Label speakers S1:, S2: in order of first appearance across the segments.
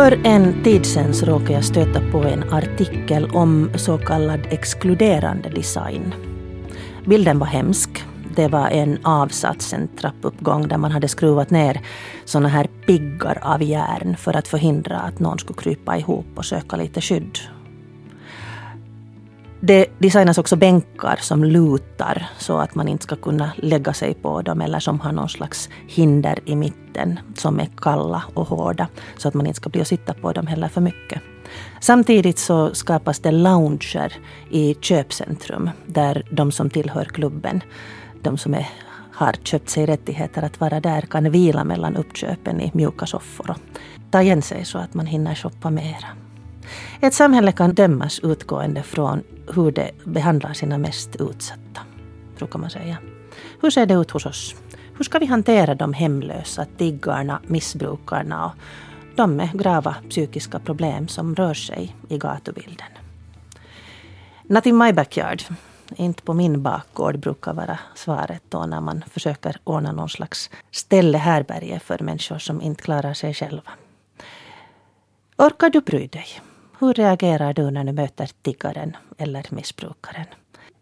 S1: För en tid sedan så råkade jag stöta på en artikel om så kallad exkluderande design. Bilden var hemsk. Det var en avsats, en trappuppgång där man hade skruvat ner såna här piggar av järn för att förhindra att någon skulle krypa ihop och söka lite skydd. Det designas också bänkar som lutar så att man inte ska kunna lägga sig på dem eller som har någon slags hinder i mitten som är kalla och hårda så att man inte ska bli och sitta på dem heller för mycket. Samtidigt så skapas det lounger i köpcentrum där de som tillhör klubben, de som är, har köpt sig rättigheter att vara där kan vila mellan uppköpen i mjuka soffor och ta igen sig så att man hinner shoppa mera. Ett samhälle kan dömas utgående från hur det behandlar sina mest utsatta, brukar man säga. Hur ser det ut hos oss? Hur ska vi hantera de hemlösa, tiggarna, missbrukarna och de med grava psykiska problem som rör sig i gatubilden? Not in my backyard. Inte på min bakgård brukar vara svaret då när man försöker ordna någon slags ställe härberge för människor som inte klarar sig själva. Orkar du bry dig? Hur reagerar du när du möter tiggaren eller missbrukaren?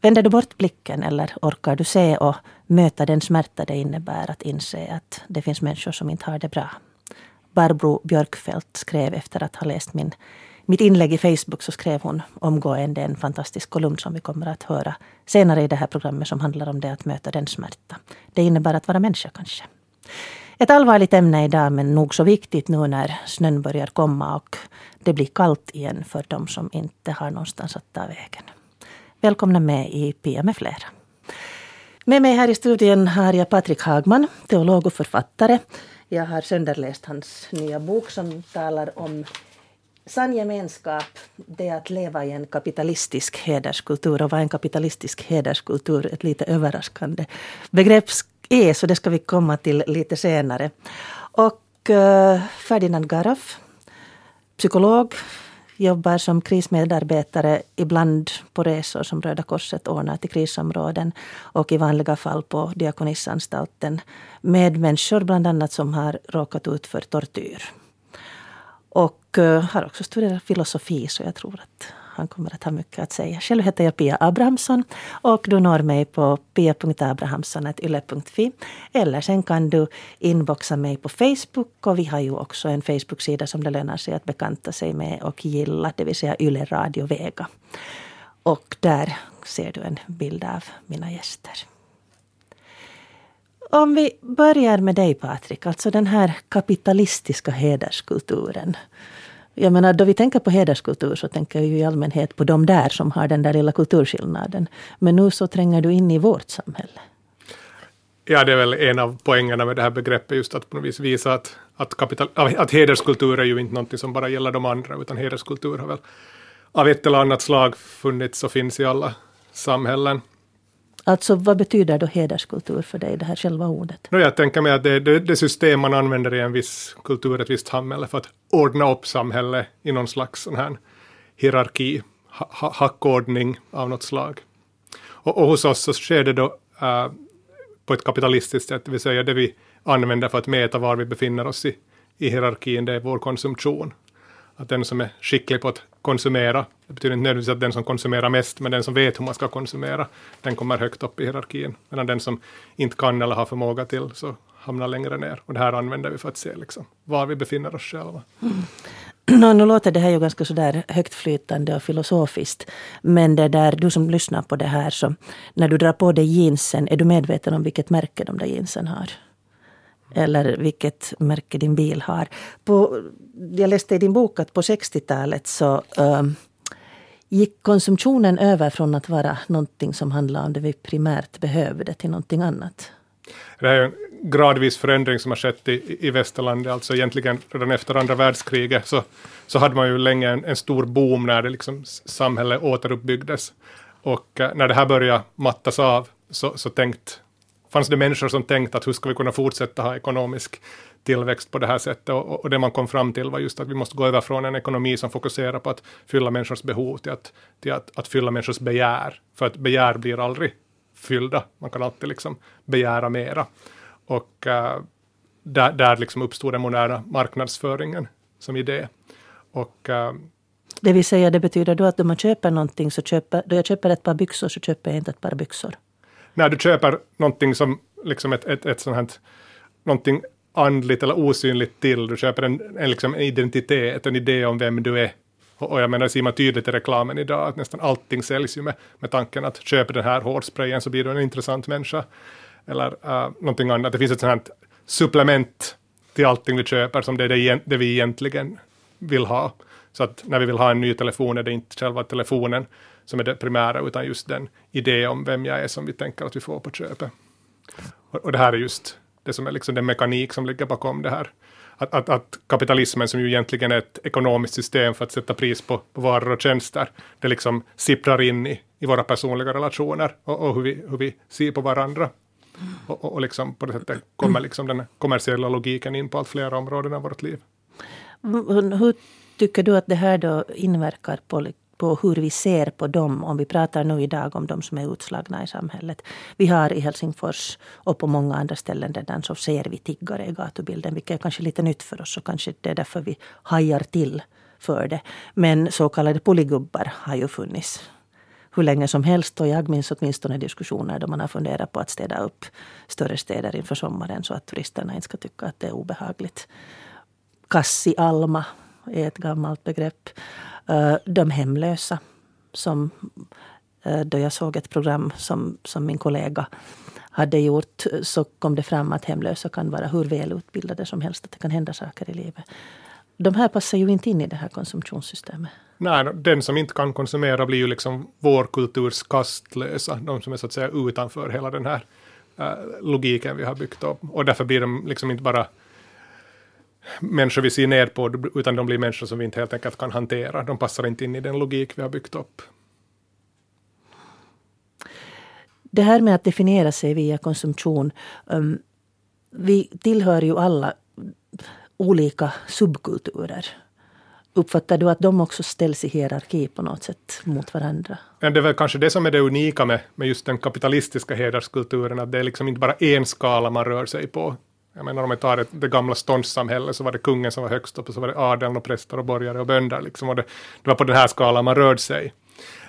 S1: Vänder du bort blicken eller orkar du se och möta den smärta det innebär att inse att det finns människor som inte har det bra? Barbro Björkfeldt skrev efter att ha läst min, mitt inlägg i Facebook så skrev hon omgående en fantastisk kolumn som vi kommer att höra senare i det här programmet som handlar om det att möta den smärta. Det innebär att vara människa kanske. Ett allvarligt ämne idag men nog så viktigt nu när snön börjar komma och det blir kallt igen för de som inte har någonstans att ta vägen. Välkomna med i Pia med flera. Med mig här i studion har jag Patrik Hagman, teolog och författare. Jag har sönderläst hans nya bok som talar om sann gemenskap, det är att leva i en kapitalistisk hederskultur. Och vad en kapitalistisk hederskultur? Ett lite överraskande begrepp är, så det ska vi komma till lite senare. Och eh, Ferdinand Garaf, psykolog, jobbar som krismedarbetare, ibland på resor som Röda Korset ordnar till krisområden och i vanliga fall på Diakonissanstalten med människor bland annat som har råkat ut för tortyr. Och eh, har också studerat filosofi så jag tror att han kommer att ha mycket att säga. Själv heter jag Pia Abrahamsson och du når mig på pia.abrahamsson.yle.fi eller sen kan du inboxa mig på Facebook och vi har ju också en Facebook-sida som det lönar sig att bekanta sig med och gilla, det vill säga Yle Radio Vega. Och där ser du en bild av mina gäster. Om vi börjar med dig Patrik, alltså den här kapitalistiska hederskulturen. Jag menar, då vi tänker på hederskultur så tänker vi i allmänhet på de där som har den där lilla kulturskillnaden. Men nu så tränger du in i vårt samhälle.
S2: Ja, det är väl en av poängerna med det här begreppet, just att på något vis visa att, att, kapital, att hederskultur är ju inte någonting som bara gäller de andra, utan hederskultur har väl av ett eller annat slag funnits och finns i alla samhällen.
S1: Alltså vad betyder då hederskultur för dig, det här själva ordet?
S2: No, jag tänker mig att det är det, det, system man använder i en viss kultur, ett visst samhälle, för att ordna upp samhället i någon slags sån här hierarki, ha, hackordning av något slag. Och, och hos oss så sker det då äh, på ett kapitalistiskt sätt, det vill säga det vi använder för att mäta var vi befinner oss i, i hierarkin, det är vår konsumtion. Att den som är skicklig på att konsumera, det betyder inte nödvändigtvis att den som konsumerar mest, men den som vet hur man ska konsumera, den kommer högt upp i hierarkin. Medan den som inte kan eller har förmåga till, så hamnar längre ner. Och det här använder vi för att se liksom, var vi befinner oss själva.
S1: Mm. No, nu låter det här ju ganska sådär högtflytande och filosofiskt. Men det där, du som lyssnar på det här, så när du drar på dig jeansen, är du medveten om vilket märke de där jeansen har? Eller vilket märke din bil har. På, jag läste i din bok att på 60-talet så um, gick konsumtionen över från att vara någonting som handlade om det vi primärt behövde till någonting annat.
S2: Det är en gradvis förändring som har skett i, i västerlandet. Alltså egentligen redan efter andra världskriget så, så hade man ju länge en, en stor boom när det liksom samhället återuppbyggdes. Och eh, när det här började mattas av så, så tänkt fanns det människor som tänkte att hur ska vi kunna fortsätta ha ekonomisk tillväxt på det här sättet och, och det man kom fram till var just att vi måste gå över från en ekonomi som fokuserar på att fylla människors behov till att, till att, att fylla människors begär. För att begär blir aldrig fyllda, man kan alltid liksom begära mera. Och uh, där, där liksom uppstod den moderna marknadsföringen som idé. Och, uh,
S1: det vill säga, det betyder då att om man köper någonting så köper, då jag köper ett par byxor så köper jag inte ett par byxor.
S2: När du köper någonting som liksom ett, ett, ett sånt här, någonting andligt eller osynligt till, du köper en, en, liksom en identitet, en idé om vem du är. Och, och jag menar, ser man tydligt i reklamen idag att nästan allting säljs ju med, med tanken att köper den här hårsprayen så blir du en intressant människa. Eller uh, någonting annat. Det finns ett sånt här supplement till allting vi köper som det är det, det vi egentligen vill ha. Så att när vi vill ha en ny telefon är det inte själva telefonen som är det primära, utan just den idé om vem jag är som vi tänker att vi får på köpet. Och, och det här är just det som är liksom den mekanik som ligger bakom det här. Att, att, att, kapitalismen, som ju egentligen är ett ekonomiskt system för att sätta pris på, på varor och tjänster, det liksom sipprar in i, i våra personliga relationer och, och hur, vi, hur vi ser på varandra. Och, och, och liksom på det sättet kommer liksom den kommersiella logiken in på allt fler områden av vårt liv.
S1: Hur tycker du att det här då inverkar på, på hur vi ser på dem, om vi pratar nu idag om de som är utslagna i samhället. Vi har i Helsingfors och på många andra ställen redan så ser vi tiggare i gatubilden, vilket är kanske lite nytt för oss och kanske det är därför vi hajar till för det. Men så kallade polygubbar har ju funnits hur länge som helst. Och jag minns åtminstone diskussioner då man har funderat på att städa upp större städer inför sommaren så att turisterna inte ska tycka att det är obehagligt. Kassi Alma är ett gammalt begrepp. Eh, de hemlösa, som eh, då jag såg ett program som, som min kollega hade gjort så kom det fram att hemlösa kan vara hur välutbildade som helst, att det kan hända saker i livet. De här passar ju inte in i det här konsumtionssystemet.
S2: Nej, den som inte kan konsumera blir ju liksom vår kulturs kastlösa, de som är så att säga utanför hela den här eh, logiken vi har byggt upp. Och därför blir de liksom inte bara människor vi ser ner på, utan de blir människor som vi inte helt enkelt kan hantera. De passar inte in i den logik vi har byggt upp.
S1: Det här med att definiera sig via konsumtion. Um, vi tillhör ju alla olika subkulturer. Uppfattar du att de också ställs i hierarki på något sätt mot varandra?
S2: Ja, det är väl kanske det som är det unika med, med just den kapitalistiska hederskulturen, att det är liksom inte bara en skala man rör sig på, jag menar om vi tar det, det gamla ståndssamhället så var det kungen som var högst upp och så var det adeln och präster och borgare och bönder. Liksom, och det, det var på den här skalan man rörde sig.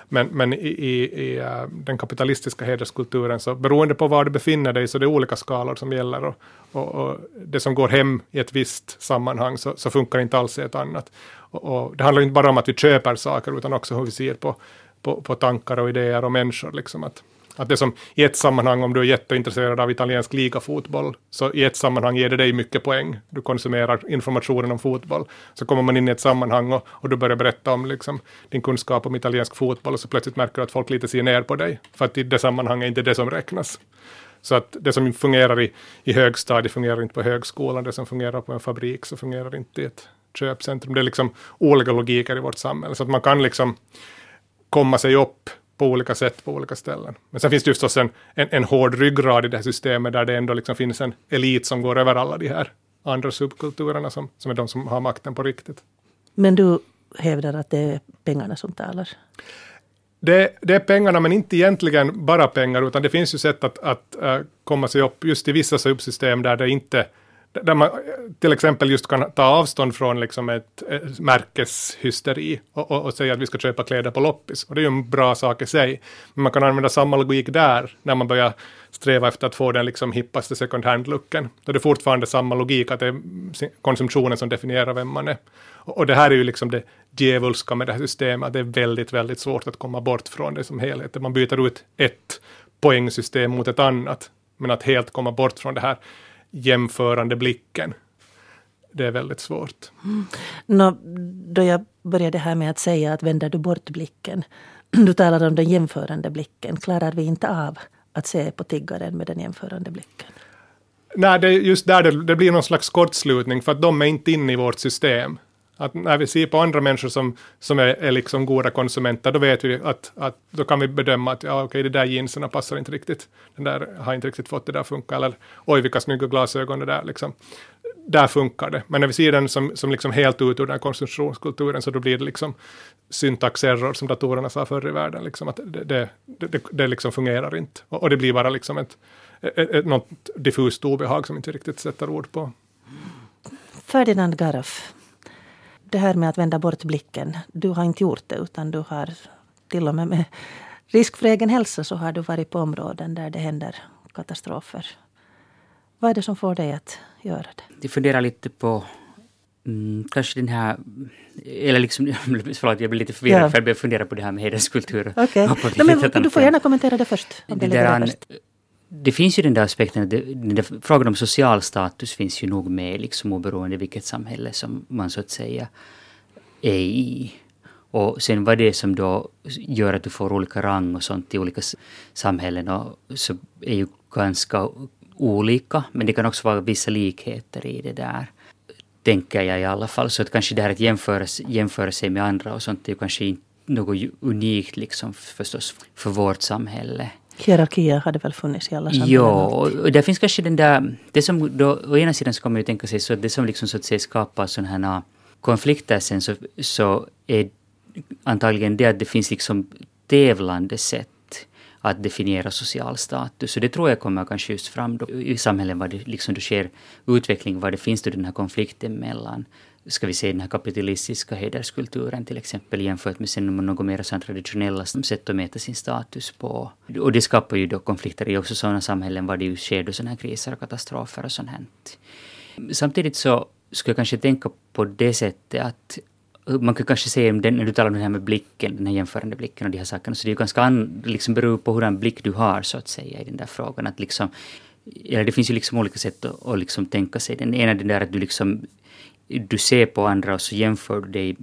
S2: Men, men i, i, i äh, den kapitalistiska hederskulturen så beroende på var du befinner dig så det är olika skalor som gäller och, och, och det som går hem i ett visst sammanhang så, så funkar inte alls i ett annat. Och, och, det handlar inte bara om att vi köper saker utan också hur vi ser på, på, på tankar och idéer och människor. Liksom att, att det som i ett sammanhang, om du är jätteintresserad av italiensk ligafotboll, så i ett sammanhang ger det dig mycket poäng. Du konsumerar informationen om fotboll. Så kommer man in i ett sammanhang och, och du börjar berätta om liksom, din kunskap om italiensk fotboll och så plötsligt märker du att folk lite ser ner på dig. För att i det sammanhanget är inte det som räknas. Så att det som fungerar i, i högstadiet fungerar inte på högskolan, det som fungerar på en fabrik så fungerar inte i ett köpcentrum. Det är liksom olika logiker i vårt samhälle, så att man kan liksom komma sig upp på olika sätt på olika ställen. Men sen finns det ju förstås en, en, en hård ryggrad i det här systemet där det ändå liksom finns en elit som går över alla de här andra subkulturerna som, som är de som har makten på riktigt.
S1: Men du hävdar att det är pengarna som talar?
S2: Det, det, är pengarna, men inte egentligen bara pengar, utan det finns ju sätt att, att uh, komma sig upp just i vissa subsystem där det inte där man till exempel just kan ta avstånd från liksom ett, märkeshysteri och, och, och, säga att vi ska köpa kläder på loppis. Och det är ju en bra sak i sig. Men man kan använda samma logik där när man börjar sträva efter att få den liksom hippaste second hand-looken. Då är det fortfarande samma logik att det är konsumtionen som definierar vem man är. Och, och det här är ju liksom det djävulska med det här systemet, att det är väldigt, väldigt svårt att komma bort från det som helhet. Man byter ut ett poängsystem mot ett annat. Men att helt komma bort från det här jämförande blicken. Det är väldigt svårt.
S1: Mm. No, då jag började här med att säga att vänder du bort blicken, du talar om den jämförande blicken, klarar vi inte av att se på tiggaren med den jämförande blicken?
S2: Nej, det är just där det, det blir någon slags kortslutning för att de är inte inne i vårt system. Att när vi ser på andra människor som, som är, är liksom goda konsumenter, då vet vi att, att då kan vi bedöma att ja, okej, det där jeansen passar inte riktigt. Den där har inte riktigt fått det där funka. Eller oj, vilka snygga glasögon det där liksom. Där funkar det. Men när vi ser den som, som liksom helt ut ur den här konsumtionskulturen så då blir det liksom syntaxerror som datorerna sa förr i världen. Liksom, att det, det, det, det liksom fungerar inte. Och, och, det blir bara liksom ett, ett, ett, något diffust obehag som inte riktigt sätter ord på.
S1: Ferdinand Garaf? Det här med att vända bort blicken. Du har inte gjort det utan du har till och med med risk för egen hälsa så har du varit på områden där det händer katastrofer. Vad är det som får dig att göra det?
S3: Jag funderar lite på mm, kanske den här, eller liksom, förlåt jag blir lite förvirrad ja. för jag börjar fundera på det här med hederskultur.
S1: Okay. du får gärna kommentera det först.
S3: Det, det, där, det finns ju den där aspekten, det, den där frågan om social status finns ju nog med liksom oberoende vilket samhälle som man så att säga är i. Och sen vad det är som då gör att du får olika rang och sånt i olika samhällen och så är ju ganska olika, men det kan också vara vissa likheter i det där. Tänker jag i alla fall. Så att kanske det här att jämföra, jämföra sig med andra och sånt är ju kanske inte något unikt liksom förstås för vårt samhälle.
S1: Hierarkier hade väl funnits i alla samhällen?
S3: Jo, och där finns kanske den där... Det som då, å ena sidan så kommer man ju tänka sig så att det som liksom så att säga skapar sådana här konflikter sen så, så är antagligen det att det finns liksom tävlande sätt att definiera social status. Så det tror jag kommer kanske just fram då, i samhällen var det liksom det sker utveckling, var det finns då den här konflikten mellan ska vi säga den här kapitalistiska hederskulturen till exempel jämfört med sen något mer traditionella sätt att mäta sin status på. Och det skapar ju då konflikter i också sådana samhällen var det ju sker då sådana här kriser och katastrofer och sånt hänt. Samtidigt så skulle jag kanske tänka på det sättet att man kan kanske säga, när du talar om det här med blicken, den här jämförande blicken och de här sakerna, så det är ju ganska an, liksom beror på hurdan blick du har så att säga i den där frågan. Att liksom, eller det finns ju liksom olika sätt att, att liksom tänka sig. Den ena är den där att du liksom du ser på andra och så jämför du dig,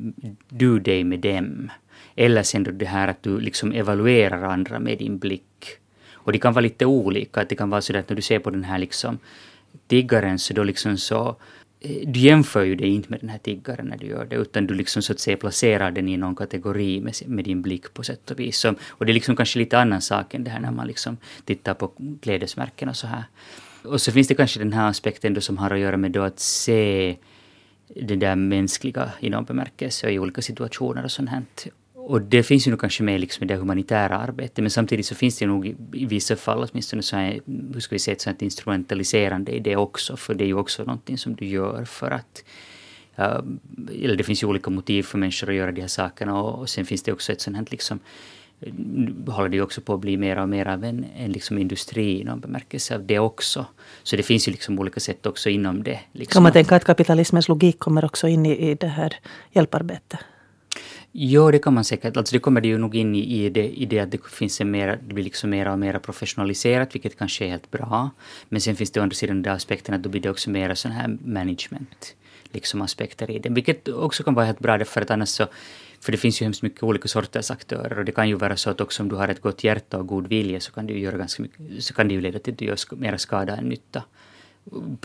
S3: du dig med dem. Eller sen då det här att du liksom evaluerar andra med din blick. Och det kan vara lite olika. Att det kan vara så att när du ser på den här liksom tiggaren så då liksom så eh, du jämför ju dig inte med den här tiggaren när du gör det, utan du liksom så att säga placerar den i någon kategori med, med din blick på sätt och vis. Så, och det är liksom kanske lite annan sak än det här när man liksom tittar på klädesmärken och så här. Och så finns det kanske den här aspekten då som har att göra med då att se det där mänskliga i någon bemärkelse och i olika situationer och sånt här. Och det finns ju nog kanske med liksom i det humanitära arbetet, men samtidigt så finns det nog i, i vissa fall åtminstone så här, hur ska vi säga, ett sånt instrumentaliserande i det också, för det är ju också någonting som du gör för att uh, eller det finns ju olika motiv för människor att göra de här sakerna och, och sen finns det också ett sånt här liksom håller det också på att bli mer och mer av en, en liksom industri i någon bemärkelse av det också. Så det finns ju liksom olika sätt också inom det. Liksom.
S1: Kan man tänka att kapitalismens logik kommer också in i, i det här hjälparbetet?
S3: Jo, det kan man säkert. Alltså det kommer det ju nog in i, det, i det att det finns en mer, det blir liksom mer och mer professionaliserat, vilket kanske är helt bra. Men sen finns det å andra sidan den aspekten att då blir det också mer sån här management liksom aspekter i det. Vilket också kan vara helt bra, för att annars så för det finns ju hemskt mycket olika sorters aktörer och det kan ju vara så att också om du har ett gott hjärta och god vilja så kan det ju göra ganska mycket, så kan det ju leda till att du gör mer skada än nytta.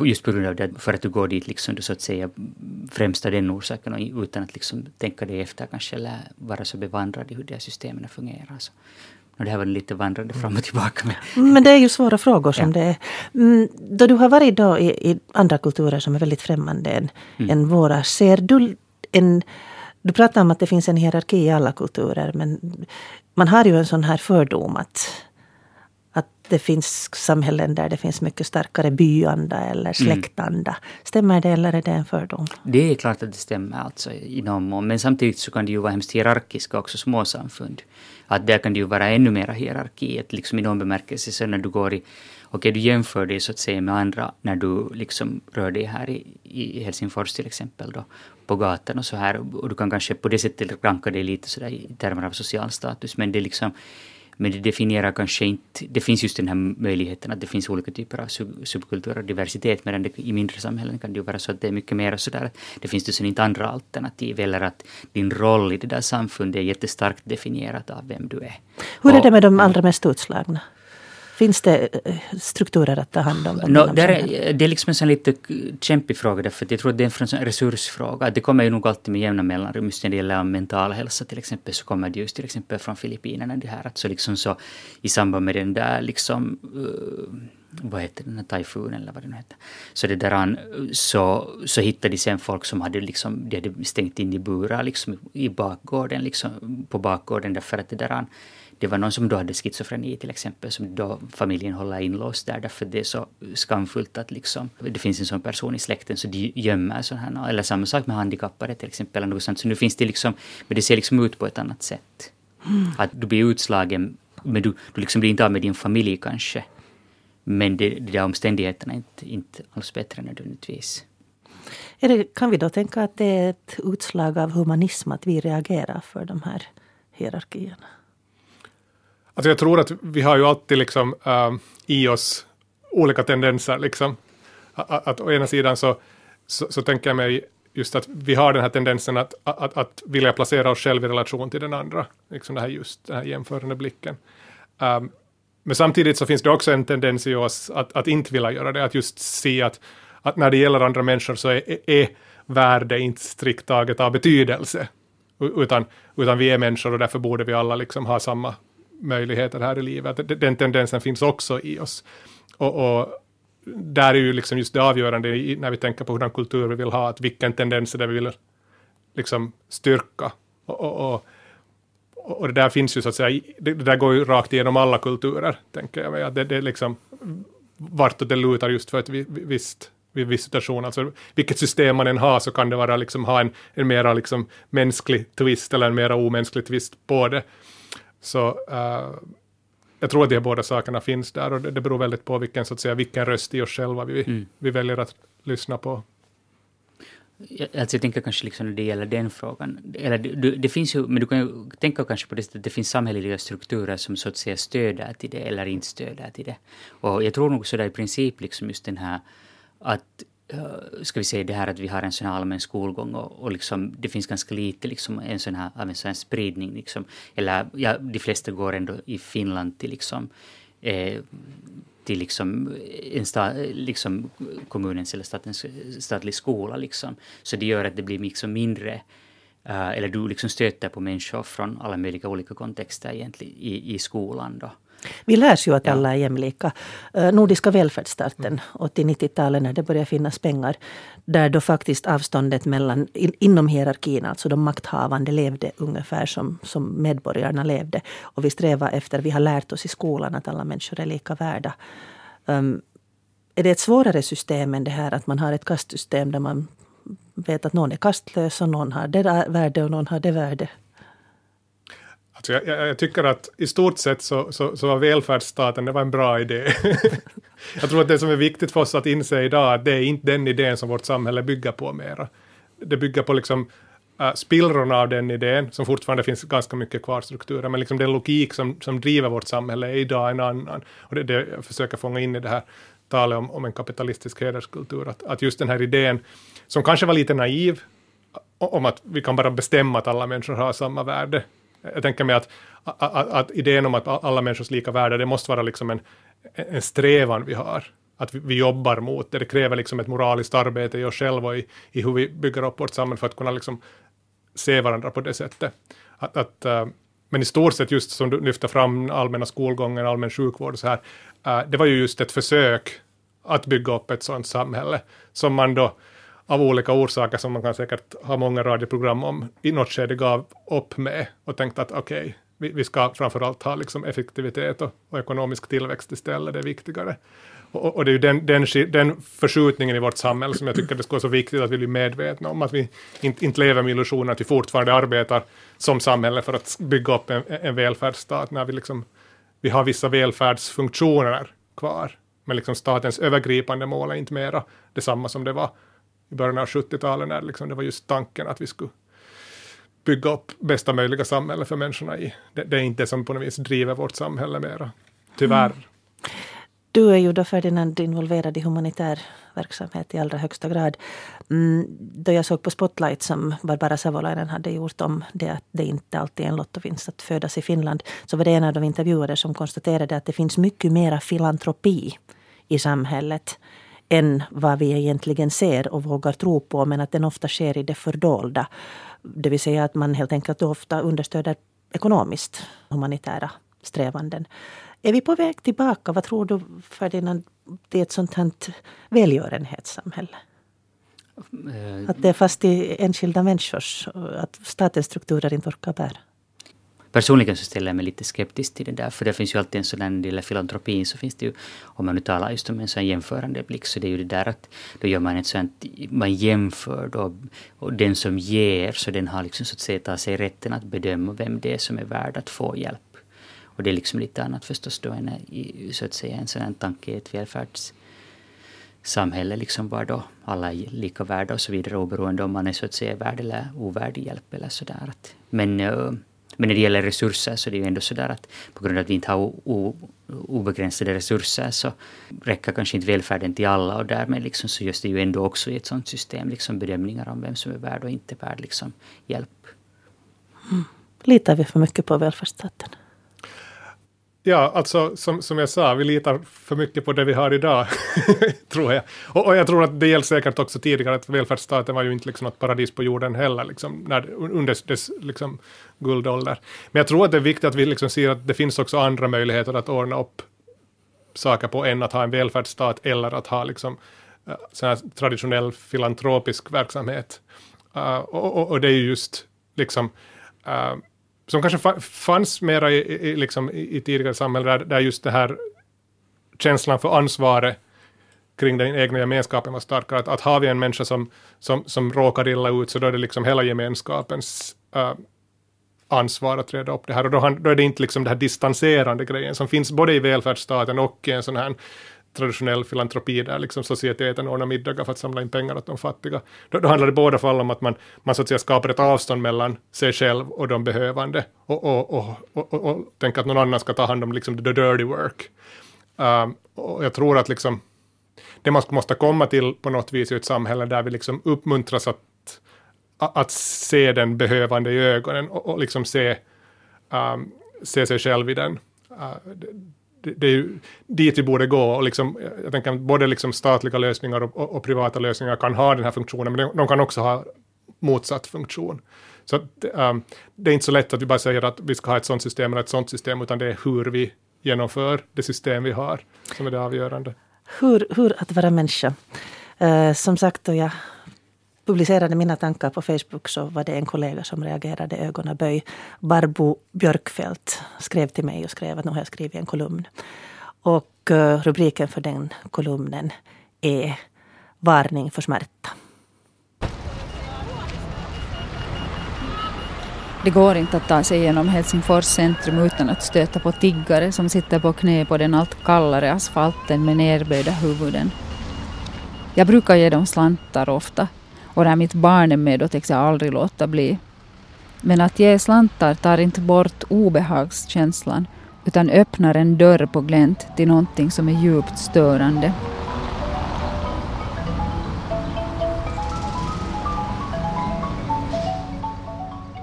S3: Just på grund av det, för att du går dit liksom du så att säga främst av den orsaken och utan att liksom tänka dig efter kanske eller vara så bevandrad i hur de här systemen fungerar. Så. Och det här var lite vandrande fram och tillbaka.
S1: Med. Men det är ju svåra frågor som ja. det är. Mm, då du har varit då i, i, andra kulturer som är väldigt främmande än, mm. än våra, ser du en du pratar om att det finns en hierarki i alla kulturer men man har ju en sån här fördom att, att det finns samhällen där det finns mycket starkare byanda eller mm. släktanda. Mm. Stämmer det eller är det en fördom?
S3: Det är klart att det stämmer alltså i någon mån. Men samtidigt så kan det ju vara hemskt hierarkiska också småsamfund. Att där kan det ju vara ännu mer hierarki. Att liksom i någon bemärkelse så när du går i okej, du jämför dig så att säga med andra när du liksom rör dig här i, i Helsingfors till exempel då, på gatan och så här. Och du kan kanske på det sättet ranka dig lite sådär i termer av social status. Men det liksom men det definierar kanske inte... Det finns just den här möjligheten att det finns olika typer av sub, subkultur och diversitet medan det, i mindre samhällen kan det ju vara så att det är mycket mer sådär det finns det sen inte andra alternativ eller att din roll i det där samfundet är jättestarkt definierat av vem du är.
S1: Hur är det med de allra mest utslagna? Finns det eh, strukturer att ta hand om?
S3: No, det, är, det är liksom en lite kämpig fråga därför att jag tror att det är en resursfråga. Det kommer ju nog alltid med jämna mellanrum. Just när det gäller mental hälsa till exempel så kommer det just till exempel från Filippinerna det här att så liksom så i samband med den där liksom uh, vad heter den, tyfoon eller vad den heter. Så det där så, så hittade de sen folk som hade liksom, de hade stängt in i burar liksom i bakgården, liksom på bakgården därför att det där det var någon som då hade schizofreni till exempel, som då familjen håller inlåst där därför det är så skamfullt att liksom, det finns en sån person i släkten så de gömmer sådana eller samma sak med handikappade till exempel. Eller något sånt. Så nu finns det liksom, men det ser liksom ut på ett annat sätt. Mm. Att du blir utslagen, men du, du liksom blir inte av med din familj kanske. Men det, de där omständigheterna är inte, inte alls bättre nödvändigtvis.
S1: Det, kan vi då tänka att det är ett utslag av humanism att vi reagerar för de här hierarkierna?
S2: Alltså jag tror att vi har ju alltid liksom, äh, i oss olika tendenser. Liksom. Att, att å ena sidan så, så, så, tänker jag mig just att vi har den här tendensen att, att, att vilja placera oss själva i relation till den andra. Liksom det här just den här jämförande blicken. Um, men samtidigt så finns det också en tendens i oss att, att inte vilja göra det, att just se att, att när det gäller andra människor så är, är värde inte strikt taget av betydelse, utan, utan vi är människor och därför borde vi alla liksom ha samma möjligheter här i livet. Den tendensen finns också i oss. Och, och där är ju liksom just det avgörande när vi tänker på hurdan kultur vi vill ha, att vilken tendens det vi vill liksom styrka. Och, och, och, och, det där finns ju så att säga, det, där går ju rakt igenom alla kulturer, tänker jag mig. Att det, det är liksom vartåt det lutar just för ett visst vid viss situation. Alltså vilket system man än har så kan det vara liksom ha en, en mera liksom mänsklig twist eller en mera omänsklig twist på det. Så uh, jag tror att de båda sakerna finns där och det, det beror väldigt på vilken, så att säga, vilken röst i oss själva vi, mm. vi väljer att lyssna på.
S3: Alltså jag tänker kanske liksom när det gäller den frågan, eller det, det, finns ju, men du kan ju tänka kanske på det att det finns samhälleliga strukturer som så att säga stöder till det eller inte stöder till det. Och jag tror nog sådär i princip liksom just den här att Eh, ska vi säga det här att vi har en sån här allmän skolgång och, och liksom, det finns ganska lite liksom en sån här, av en sån här spridning. Liksom. Eller ja, de flesta går ändå i Finland till liksom, eh, till liksom eh, en sta, liksom kommunens eller statens, statlig skola. Liksom. Så det gör att det blir liksom mindre, uh, eller du liksom stöter på människor från alla möjliga olika kontexter egentligen i, i skolan. Då.
S1: Vi lärs ju att alla är jämlika. Eh, Nordiska välfärdsstarten 80-90-talet när det började finnas pengar. Där då faktiskt avståndet mellan, inom hierarkin, alltså de makthavande levde ungefär som, som medborgarna levde. Och vi strävar efter, vi har lärt oss i skolan att alla människor är lika värda. Um, är det ett svårare system än det här att man har ett kastsystem där man vet att någon är kastlös och någon har det värde och någon har det värde?
S2: Alltså jag, jag, jag, tycker att i stort sett så, så, så var välfärdsstaten det var en bra idé. jag tror att det som är viktigt för oss att inse idag att det är inte den idén som vårt samhälle bygger på mera. Det bygger på liksom uh, spillrorna av den idén, som fortfarande finns ganska mycket kvar strukturer, men liksom den logik som, som driver vårt samhälle är idag en annan. Och det, är det jag försöker fånga in i det här talet om, om en kapitalistisk hederskultur, att, att just den här idén, som kanske var lite naiv, om att vi kan bara bestämma att alla människor har samma värde, jag tänker mig att, att, att, idén om att alla människors lika värde, det måste vara liksom en, en strävan vi har. Att vi, vi jobbar mot det. Det kräver liksom ett moraliskt arbete i oss själva och i, i hur vi bygger upp vårt samhälle för att kunna liksom se varandra på det sättet. Att, att, eh, men i stort sett just som du lyfter fram allmänna skolgången, allmän sjukvård och så här, eh, det var ju just ett försök att bygga upp ett sådant samhälle som man då av olika orsaker som man kan säkert ha många radioprogram om, i något skede gav upp med och tänkte att okej, okay, vi, vi, ska framförallt ha liksom effektivitet och, och, ekonomisk tillväxt istället, det är viktigare. Och, och det är ju den, den, den förskjutningen i vårt samhälle som jag tycker det skulle vara så viktigt att vi blir medvetna om, att vi inte, inte lever med illusionen att vi fortfarande arbetar som samhälle för att bygga upp en, en välfärdsstat, när vi, liksom, vi har vissa välfärdsfunktioner kvar, men liksom statens övergripande mål är inte mera detsamma som det var i början av 70-talet när liksom det var just tanken att vi skulle bygga upp bästa möjliga samhälle för människorna i. Det, det är inte det som på något vis driver vårt samhälle mera, tyvärr. Mm.
S1: Du är ju då Ferdinand involverad i humanitär verksamhet i allra högsta grad. Mm, då jag såg på Spotlight som Barbara Savolainen hade gjort om det att det inte alltid är en lottovinst att födas i Finland, så var det en av de intervjuade som konstaterade att det finns mycket mera filantropi i samhället än vad vi egentligen ser och vågar tro på, men att den ofta sker i det fördolda. Det vill säga att man helt enkelt ofta understöder ekonomiskt humanitära strävanden. Är vi på väg tillbaka? Vad tror du Ferdinand, till ett sånt här välgörenhetssamhälle? Att det är fast i enskilda människors, att statens strukturer inte orkar bära?
S3: Personligen så ställer jag mig lite skeptisk till det där, för det finns ju alltid en sån del filantropin så finns det ju, om man nu talar just om en sån jämförande blick, så det är ju det där att då gör man ett sånt, man jämför då, och den som ger, så den har liksom så att säga tagit sig rätten att bedöma vem det är som är värd att få hjälp. Och det är liksom lite annat förstås då än så att säga en sån här tanke i ett välfärdssamhälle liksom var då alla är lika värda och så vidare oberoende om man är så att säga värd eller ovärdig hjälp eller sådär. Men eh, men när det gäller resurser så är det ju ändå sådär att på grund av att vi inte har obegränsade resurser så räcker kanske inte välfärden till alla och därmed liksom så görs det ju ändå också i ett sådant system liksom bedömningar om vem som är värd och inte värd liksom hjälp.
S1: Mm. Litar vi för mycket på välfärdsstaten?
S2: Ja, alltså som, som jag sa, vi litar för mycket på det vi har idag, tror jag. Och, och, jag tror att det gäller säkert också tidigare, att välfärdsstaten var ju inte liksom något paradis på jorden heller, liksom, när, under dess liksom, guldålder. Men jag tror att det är viktigt att vi liksom ser att det finns också andra möjligheter att ordna upp saker på än att ha en välfärdsstat eller att ha liksom, eh, sån här traditionell filantropisk verksamhet. Uh, och, och, och, det är just liksom uh, som kanske fanns mera i, i, liksom, i, tidigare samhällen, där, där just det här känslan för ansvaret kring den egna gemenskapen var starkare. Att, att har vi en människa som, som, som råkar illa ut så då är det liksom hela gemenskapens äh, ansvar att reda upp det här. Och då, då är det inte liksom den här distanserande grejen som finns både i välfärdsstaten och i en sån här traditionell filantropi där liksom societeten ordnar middagar för att samla in pengar åt de fattiga. Då, då handlar det i båda fall om att man, man så att säga skapar ett avstånd mellan sig själv och de behövande och, och, och, och, och, och tänker att någon annan ska ta hand om liksom the dirty work. Um, och jag tror att liksom det man måste komma till på något vis i ett samhälle där vi liksom uppmuntras att, att se den behövande i ögonen och, och liksom se, um, se sig själv i den. Uh, det, det är ju dit vi borde gå. Och liksom, jag tänker att både liksom statliga lösningar och, och, och, privata lösningar kan ha den här funktionen, men de, de kan också ha motsatt funktion. Så att, um, det är inte så lätt att vi bara säger att vi ska ha ett sånt system eller ett sånt system, utan det är hur vi genomför det system vi har som är det avgörande.
S1: Hur, hur att vara människa. Uh, som sagt, och jag publicerade mina tankar på Facebook så var det en kollega som reagerade ögonaböj. Barbo Björkfeldt skrev till mig och skrev att nu har jag skrivit en kolumn. Och eh, rubriken för den kolumnen är Varning för smärta.
S4: Det går inte att ta sig genom Helsingfors centrum utan att stöta på tiggare som sitter på knä på den allt kallare asfalten med nerböjda huvuden. Jag brukar ge dem slantar ofta och där mitt barn är med då tänker jag aldrig låta bli. Men att ge slantar tar inte bort obehagskänslan utan öppnar en dörr på glänt till någonting som är djupt störande.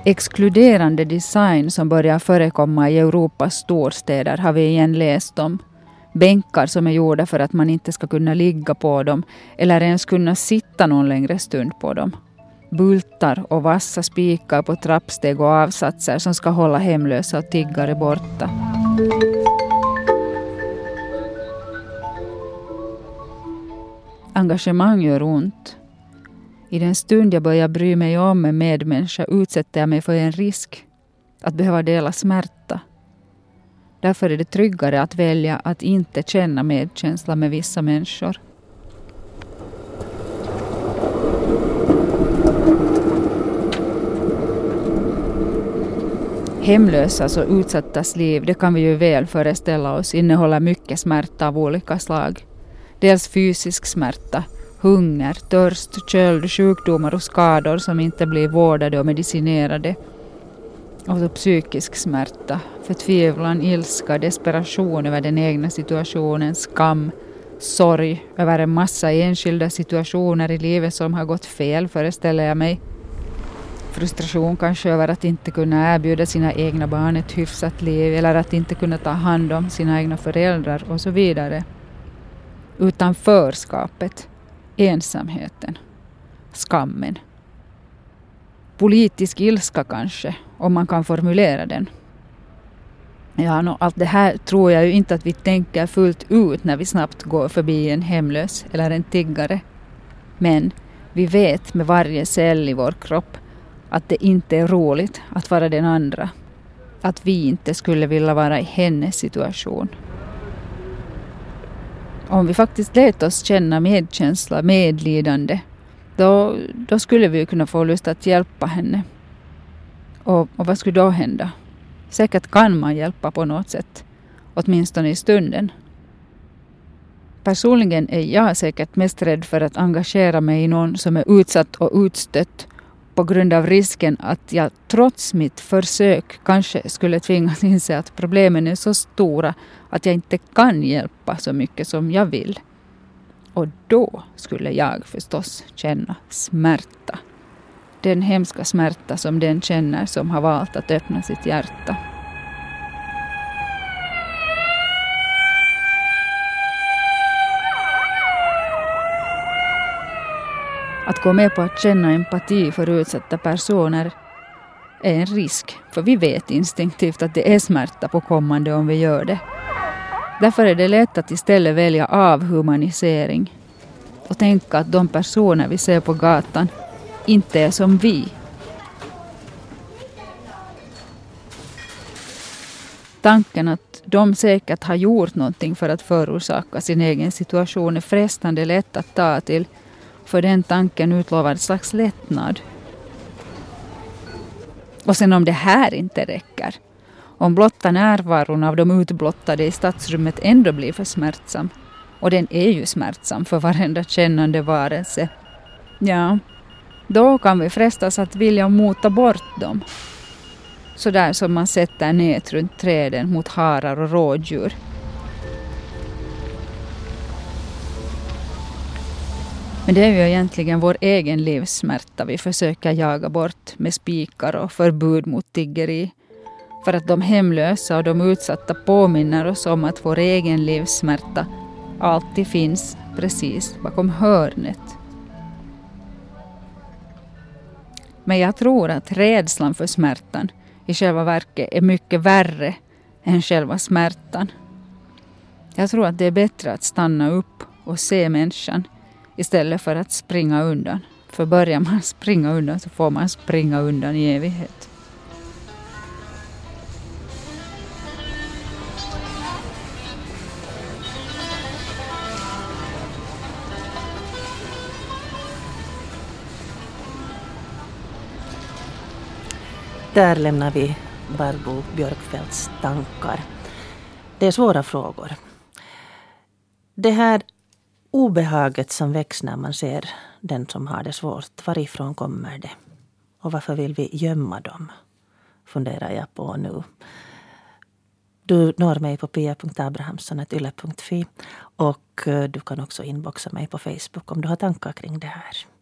S4: Exkluderande design som börjar förekomma i Europas storstäder har vi igen läst om. Bänkar som är gjorda för att man inte ska kunna ligga på dem eller ens kunna sitta någon längre stund på dem. Bultar och vassa spikar på trappsteg och avsatser som ska hålla hemlösa och tiggare borta. Engagemang gör ont. I den stund jag börjar bry mig om en medmänniska utsätter jag mig för en risk att behöva dela smärta Därför är det tryggare att välja att inte känna medkänsla med vissa människor. Hemlösas och utsattas liv, det kan vi ju väl föreställa oss, innehåller mycket smärta av olika slag. Dels fysisk smärta, hunger, törst, köld, sjukdomar och skador som inte blir vårdade och medicinerade och psykisk smärta, förtvivlan, ilska, desperation över den egna situationen, skam, sorg över en massa enskilda situationer i livet som har gått fel, föreställer jag mig. Frustration kanske över att inte kunna erbjuda sina egna barn ett hyfsat liv eller att inte kunna ta hand om sina egna föräldrar och så vidare. Utanförskapet, ensamheten, skammen. Politisk ilska kanske, om man kan formulera den. Ja, no, allt det här tror jag ju inte att vi tänker fullt ut när vi snabbt går förbi en hemlös eller en tiggare. Men vi vet med varje cell i vår kropp att det inte är roligt att vara den andra. att vi inte skulle vilja vara i hennes situation. Om vi faktiskt lät oss känna medkänsla, medlidande, då, då skulle vi kunna få lust att hjälpa henne. Och, och vad skulle då hända? Säkert kan man hjälpa på något sätt, åtminstone i stunden. Personligen är jag säkert mest rädd för att engagera mig i någon som är utsatt och utstött på grund av risken att jag trots mitt försök kanske skulle tvingas inse att problemen är så stora att jag inte kan hjälpa så mycket som jag vill. Och då skulle jag förstås känna smärta. Den hemska smärta som den känner som har valt att öppna sitt hjärta. Att gå med på att känna empati för utsatta personer är en risk, för vi vet instinktivt att det är smärta på kommande om vi gör det. Därför är det lätt att istället välja avhumanisering och tänka att de personer vi ser på gatan inte är som vi. Tanken att de säkert har gjort någonting för att förorsaka sin egen situation är frestande lätt att ta till för den tanken utlovar ett slags lättnad. Och sen om det här inte räcker, om blotta närvaron av de utblottade i stadsrummet ändå blir för smärtsam, och den är ju smärtsam för varenda kännande varelse, ja, då kan vi frestas att vilja mota bort dem. Så där som man sätter nät runt träden mot harar och rådjur. Men det är ju egentligen vår egen livssmärta vi försöker jaga bort med spikar och förbud mot tiggeri. För att de hemlösa och de utsatta påminner oss om att vår egen livssmärta alltid finns precis bakom hörnet. Men jag tror att rädslan för smärtan i själva verket är mycket värre än själva smärtan. Jag tror att det är bättre att stanna upp och se människan istället för att springa undan. För börjar man springa undan så får man springa undan i evighet.
S1: Där lämnar vi Barbro Björkfeldts tankar. Det är svåra frågor. Det här obehaget som väcks när man ser den som har det svårt, varifrån kommer det? Och varför vill vi gömma dem? Funderar jag på nu. Du når mig på pia.abrahamsson.yle.fi och eh, du kan också inboxa mig på Facebook om du har tankar kring det här.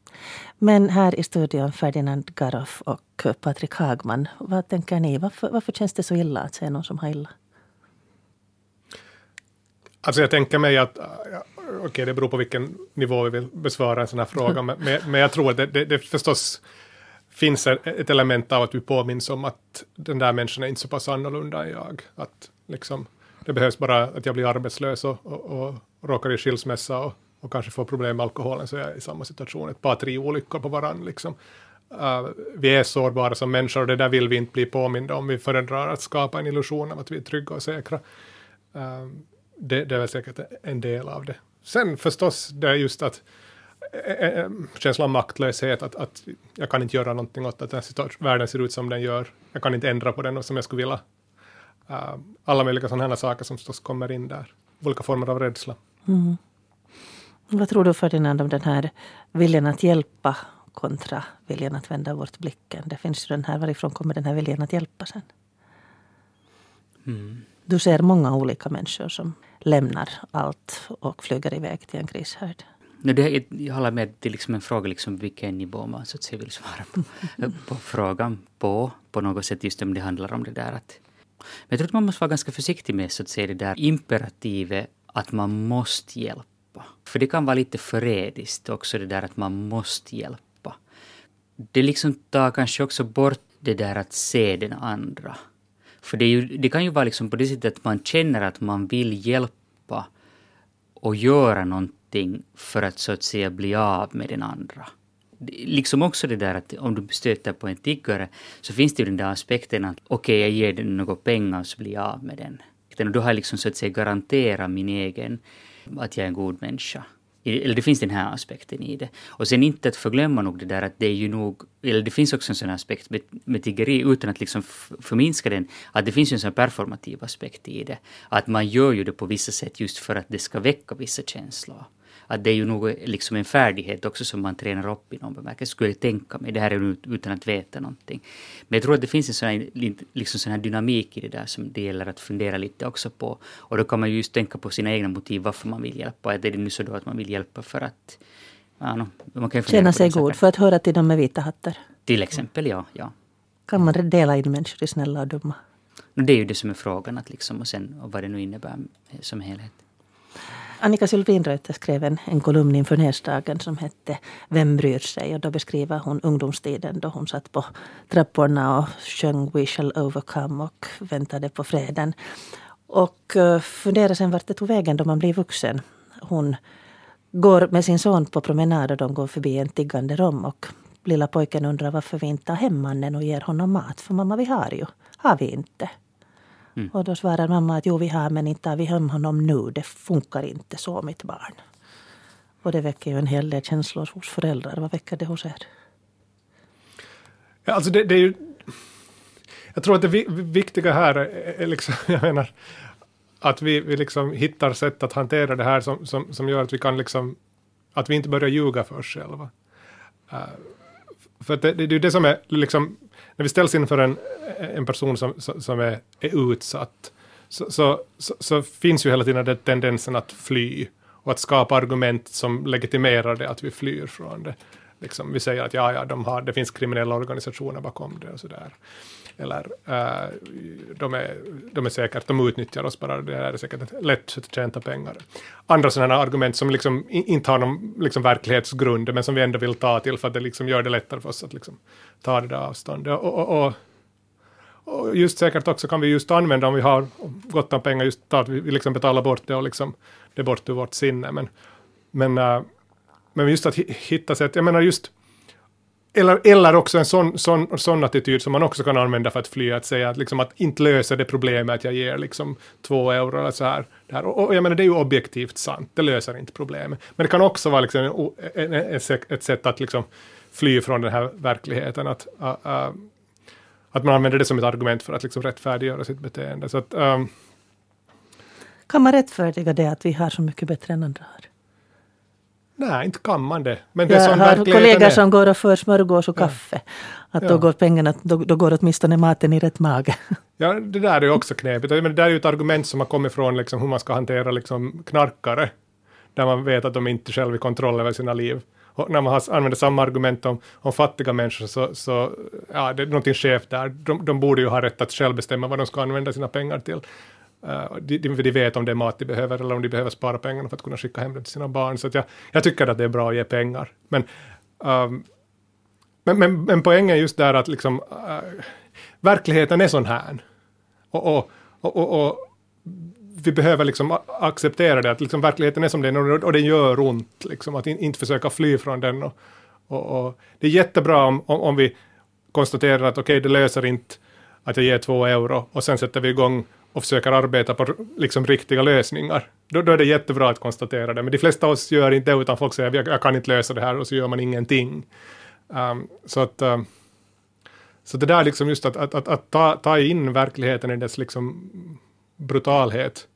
S1: Men här i studion Ferdinand Garoff och Patrik Hagman. Vad tänker ni? Varför, varför känns det så illa att se någon som har illa?
S2: Alltså jag tänker mig att okej, okay, det beror på vilken nivå vi vill besvara en sån här fråga, men, men jag tror att det, det, det förstås finns ett element av att vi påminns om att den där människan är inte så pass annorlunda än jag. Att liksom, det behövs bara att jag blir arbetslös och, och, och råkar i skilsmässa och, och kanske får problem med alkoholen så är jag i samma situation. Ett par, tre olyckor på varandra. Liksom. Uh, vi är sårbara som människor och det där vill vi inte bli påminda om. Vi föredrar att skapa en illusion av att vi är trygga och säkra. Uh, det, det är väl säkert en del av det. Sen förstås det är just att äh, känslan av maktlöshet, att, att jag kan inte göra någonting åt att den världen ser ut som den gör. Jag kan inte ändra på den som jag skulle vilja. Uh, alla möjliga sådana här saker som förstås kommer in där. Olika former av rädsla. Mm.
S1: Vad tror du Ferdinand om den här viljan att hjälpa kontra viljan att vända bort blicken? Det finns ju den här, varifrån kommer den här viljan att hjälpa sen? Mm. Du ser många olika människor som lämnar allt och flyger iväg till en krishärd.
S3: No, det, jag håller med, det är liksom en fråga liksom vilken nivå man så att säga vill svara på, på frågan på, på något sätt, just om det handlar om det där att... Men jag tror att man måste vara ganska försiktig med så att säga det där imperativet att man måste hjälpa. För det kan vara lite förrädiskt också det där att man måste hjälpa. Det liksom tar kanske också bort det där att se den andra. För det, ju, det, kan ju vara liksom på det sättet att man känner att man vill hjälpa och göra någonting för att så att säga bli av med den andra. liksom också det där att om du stöter på en tiggare så finns det ju den där aspekten att okej, okay, jag ger den några pengar så blir jag av med den. Och då har jag liksom så att säga garanterat min egen, att jag är en god människa. Eller det finns den här aspekten i det. Och sen inte att förglömma nog det där att det är ju nog, eller det finns också en sån aspekt med, med tiggeri utan att liksom förminska den, att det finns en sån performativ aspekt i det. Att man gör ju det på vissa sätt just för att det ska väcka vissa känslor att det är ju nog liksom en färdighet också som man tränar upp i någon bemärkelse, skulle jag tänka mig. Det här är ju utan att veta någonting. Men jag tror att det finns en sån här, liksom sån här dynamik i det där som det gäller att fundera lite också på. Och då kan man ju just tänka på sina egna motiv varför man vill hjälpa. Är det nu så då att man vill hjälpa för att ja, no, man
S1: kan Känna sig god, för att höra till dem med vita hattar?
S3: Till exempel, ja. ja.
S1: Kan man dela in människor i snälla och dumma?
S3: Det är ju det som är frågan, att liksom, och, sen, och vad det nu innebär som helhet.
S1: Annika Sylvinreuter skrev en, en kolumn inför näsdagen som hette Vem bryr sig? Och då beskriver hon ungdomstiden då hon satt på trapporna och sjöng We shall overcome och väntade på freden. Och eh, funderar funderade sen vart det tog vägen då man blir vuxen. Hon går med sin son på promenad och de går förbi en tiggande rom och lilla pojken undrar varför vi inte tar hem mannen och ger honom mat. För mamma, vi har ju. Har vi inte? Mm. Och då svarar mamma att jo, vi har men inte tar vi hem honom nu. Det funkar inte så, mitt barn. Och det väcker ju en hel del känslor hos föräldrar. Vad väcker det hos er?
S2: Ja, alltså det, det är ju... Jag tror att det viktiga här är liksom, jag menar, att vi, vi liksom hittar sätt att hantera det här som, som, som gör att vi kan liksom, att vi inte börjar ljuga för oss själva. Uh, för det, det, det är det som är liksom när vi ställs inför en, en person som, som är, är utsatt, så, så, så, så, finns ju hela tiden den tendensen att fly och att skapa argument som legitimerar det att vi flyr från det. Liksom, vi säger att ja, ja, de har, det finns kriminella organisationer bakom det och sådär. Eller uh, de, är, de är säkert, de utnyttjar oss bara, det är säkert ett lätt sätt att tjäna pengar. Andra sådana argument som liksom inte har någon liksom verklighetsgrund, men som vi ändå vill ta till för att det liksom gör det lättare för oss att liksom ta det där avståndet. Och, och, och, och, just säkert också kan vi just använda om vi har gott om pengar, just att vi liksom betalar bort det och liksom det är bort ur vårt sinne. Men, men, uh, men just att hitta sätt, jag menar just eller, eller också en sån, sån, sån attityd som man också kan använda för att fly, att säga att, liksom, att inte lösa det problemet att jag ger liksom, två euro eller så här. här. Och, och, jag menar, det är ju objektivt sant, det löser inte problemet. Men det kan också vara liksom, en, en, ett sätt att liksom, fly från den här verkligheten, att, uh, uh, att man använder det som ett argument för att liksom, rättfärdiggöra sitt beteende. Så att, um,
S1: kan man rättfärdiga det att vi har så mycket bättre än andra har?
S2: Nej, inte kan man det. Men det
S1: jag har kollegor som går och för smörgås och kaffe. Att ja. då går pengarna, då, då går åtminstone maten i rätt mage.
S2: Ja, det där är ju också knepigt. Men det där är ju ett argument som har kommit från liksom, hur man ska hantera liksom, knarkare. Där man vet att de inte själva har kontroll över sina liv. Och när man har, använder samma argument om, om fattiga människor så, så ja, det är någonting skevt där. De, de borde ju ha rätt att själv bestämma vad de ska använda sina pengar till. Uh, de, de, vet om det är mat de behöver eller om de behöver spara pengarna för att kunna skicka hem det till sina barn. Så jag, jag tycker att det är bra att ge pengar. Men, um, men, men, men poängen är just där att liksom, uh, verkligheten är sån här. Och, och, och, och, och vi behöver liksom acceptera det, att liksom verkligheten är som den är och, den gör ont. Liksom, att in, inte försöka fly från den. Och, och, det är jättebra om, om, om vi konstaterar att okej, okay, det löser inte att jag ger två euro och sen sätter vi igång och försöker arbeta på liksom riktiga lösningar. Då, då är det jättebra att konstatera det. Men de flesta av oss gör inte det utan folk säger jag, jag kan inte lösa det här och så gör man ingenting. Um, så att um, så det där liksom just att, att, att, att, ta, ta in verkligheten i dess liksom brutalhet,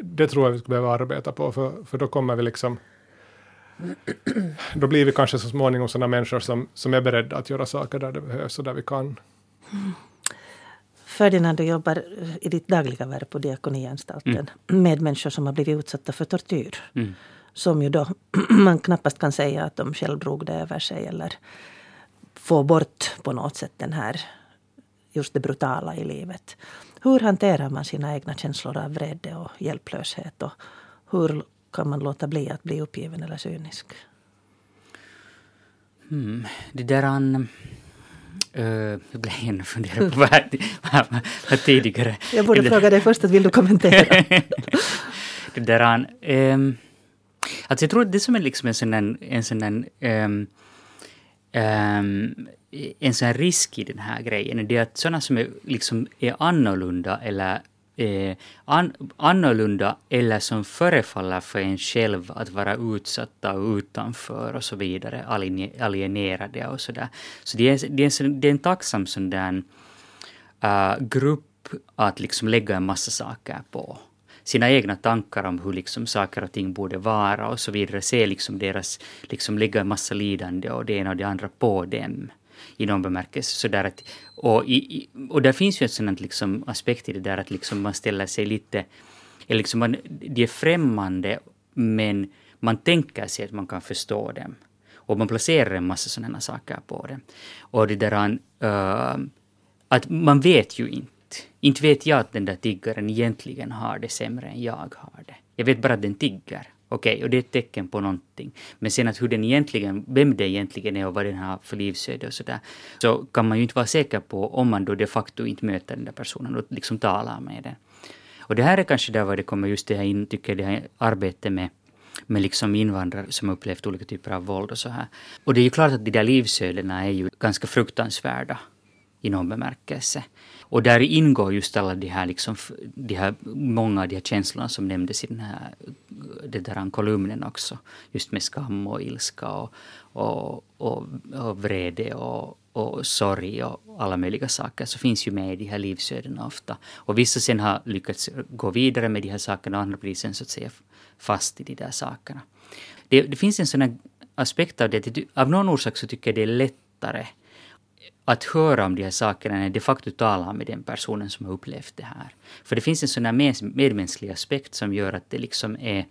S2: det tror jag vi skulle behöva arbeta på, för, för då kommer vi liksom då blir vi kanske så småningom sådana människor som, som är beredda att göra saker där det behövs och där vi kan.
S1: Ferdinand, du jobbar i ditt dagliga värv på Diakonianstalten mm. med människor som har blivit utsatta för tortyr. Mm. Som ju då man knappast kan säga att de själv drog det över sig eller få bort på något sätt den här just det brutala i livet. Hur hanterar man sina egna känslor av vrede och hjälplöshet? Och hur kan man låta bli att bli uppgiven eller cynisk?
S3: Mm, det där an, Uh, jag blev igen fundera på vad, vad, vad tidigare...
S1: Jag borde fråga dig först, att vill du kommentera?
S3: det där. Um, alltså jag tror att det som är liksom en sån där, en sån där um, um, en sån risk i den här grejen, det är att sådana som är, liksom är annorlunda eller eh, an, annorlunda eller som förefaller för en själv att vara utsatta och utanför och så vidare, alienerade och sådär. Så det är, det är, det är en tacksam sån där uh, grupp att liksom lägga en massa saker på sina egna tankar om hur liksom saker och ting borde vara och så vidare. Se liksom deras, liksom lägga en massa lidande och det ena och det andra på dem i någon bemärkelse. Så där att, och, i, och där finns ju en sån liksom aspekt i det där att liksom man ställer sig lite, eller liksom man, de är främmande men man tänker sig att man kan förstå dem. Och man placerar en massa sådana saker på det. Och det där uh, att man vet ju inte. Inte vet jag att den där tiggaren egentligen har det sämre än jag har det. Jag vet bara att den tigger. Okej, okay, och det är ett tecken på någonting. Men sen att hur den egentligen, vem det egentligen är och vad den har för livsöde och sådär, så kan man ju inte vara säker på om man då de facto inte möter den där personen och liksom talar med den. Och det här är kanske där var det kommer just det här in, tycker jag, det här arbetet med med liksom invandrare som upplevt olika typer av våld och så här. Och det är ju klart att de där livsödena är ju ganska fruktansvärda i någon bemärkelse. Och där ingår just alla de här, liksom, de här många av de här känslorna som nämndes i den här den där kolumnen också. Just med skam och ilska och, och, och, och vrede och, och sorg och alla möjliga saker så finns ju med i de här livsödena ofta. Och vissa sen har lyckats gå vidare med de här sakerna och andra blir sen så att säga fast i de där sakerna. Det, det finns en sån här aspekt av det, av någon orsak så tycker jag det är lättare att höra om de här sakerna när de facto talar med den personen som har upplevt det här. För det finns en sån här medmänsklig aspekt som gör att det liksom är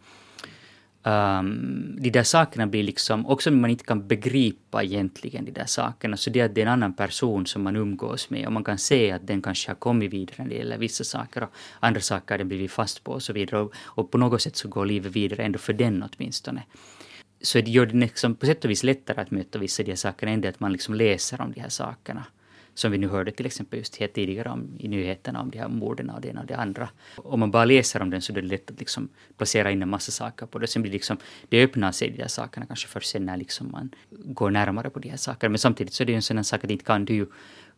S3: Um, de där sakerna blir liksom, också om man inte kan begripa egentligen de där sakerna, så det är att det är en annan person som man umgås med och man kan se att den kanske har kommit vidare när det gäller vissa saker och andra saker har den blivit fast på och så vidare. Och, och på något sätt så går livet vidare ändå för den åtminstone så det gör det liksom på sätt och vis lättare att möta vissa av de här sakerna än det att man liksom läser om de här sakerna. Som vi nu hörde till exempel just här tidigare om, i nyheterna om de här morden och det ena och det andra. Om man bara läser om den så är det lätt att liksom placera in en massa saker på det. Sen blir det liksom, det öppnar sig de här sakerna kanske först sen när liksom man går närmare på de här sakerna. Men samtidigt så är det ju en sån sak att inte kan du ju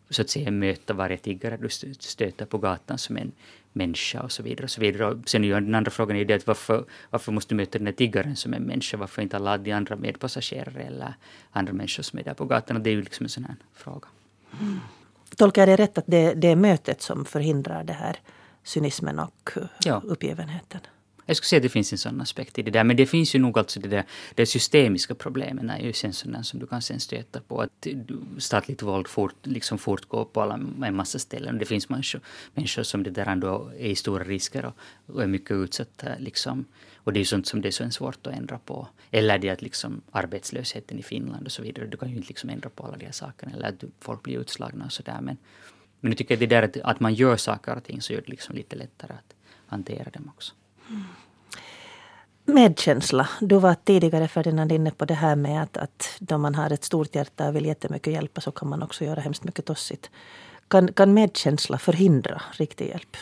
S3: så att säga möta varje tiggare du stöter på gatan som en människa och så vidare. Och så vidare. Och sen är den andra frågan är det att varför, varför måste du möta den här tiggaren som en människa? Varför inte alla de andra medpassagerare eller andra människor som är där på gatan? Och det är ju liksom en sån här fråga.
S1: Mm. Tolkar jag det rätt att det, det är mötet som förhindrar det här cynismen och ja. uppgivenheten?
S3: Jag skulle säga att det finns en sån aspekt i det där. Men det finns ju nog alltså det där det systemiska problemen är ju sen sådana som du kan sen stöta på. Att statligt våld fort, liksom fortgår på alla, en massa ställen. Det finns människor, människor som det där ändå är i stora risker och, och är mycket utsatta. Liksom. Och det är ju sånt som det är så svårt att ändra på. Eller det att liksom arbetslösheten i Finland och så vidare. Du kan ju inte liksom ändra på alla de här sakerna. Eller att folk blir utslagna och sådär. Men, men jag tycker att det där att, att man gör saker och ting så gör det liksom lite lättare att hantera dem också.
S1: Medkänsla. Du var tidigare Ferdinand inne på det här med att, att då man har ett stort hjärta och vill jättemycket hjälpa så kan man också göra hemskt mycket tossigt. Kan, kan medkänsla förhindra riktig hjälp?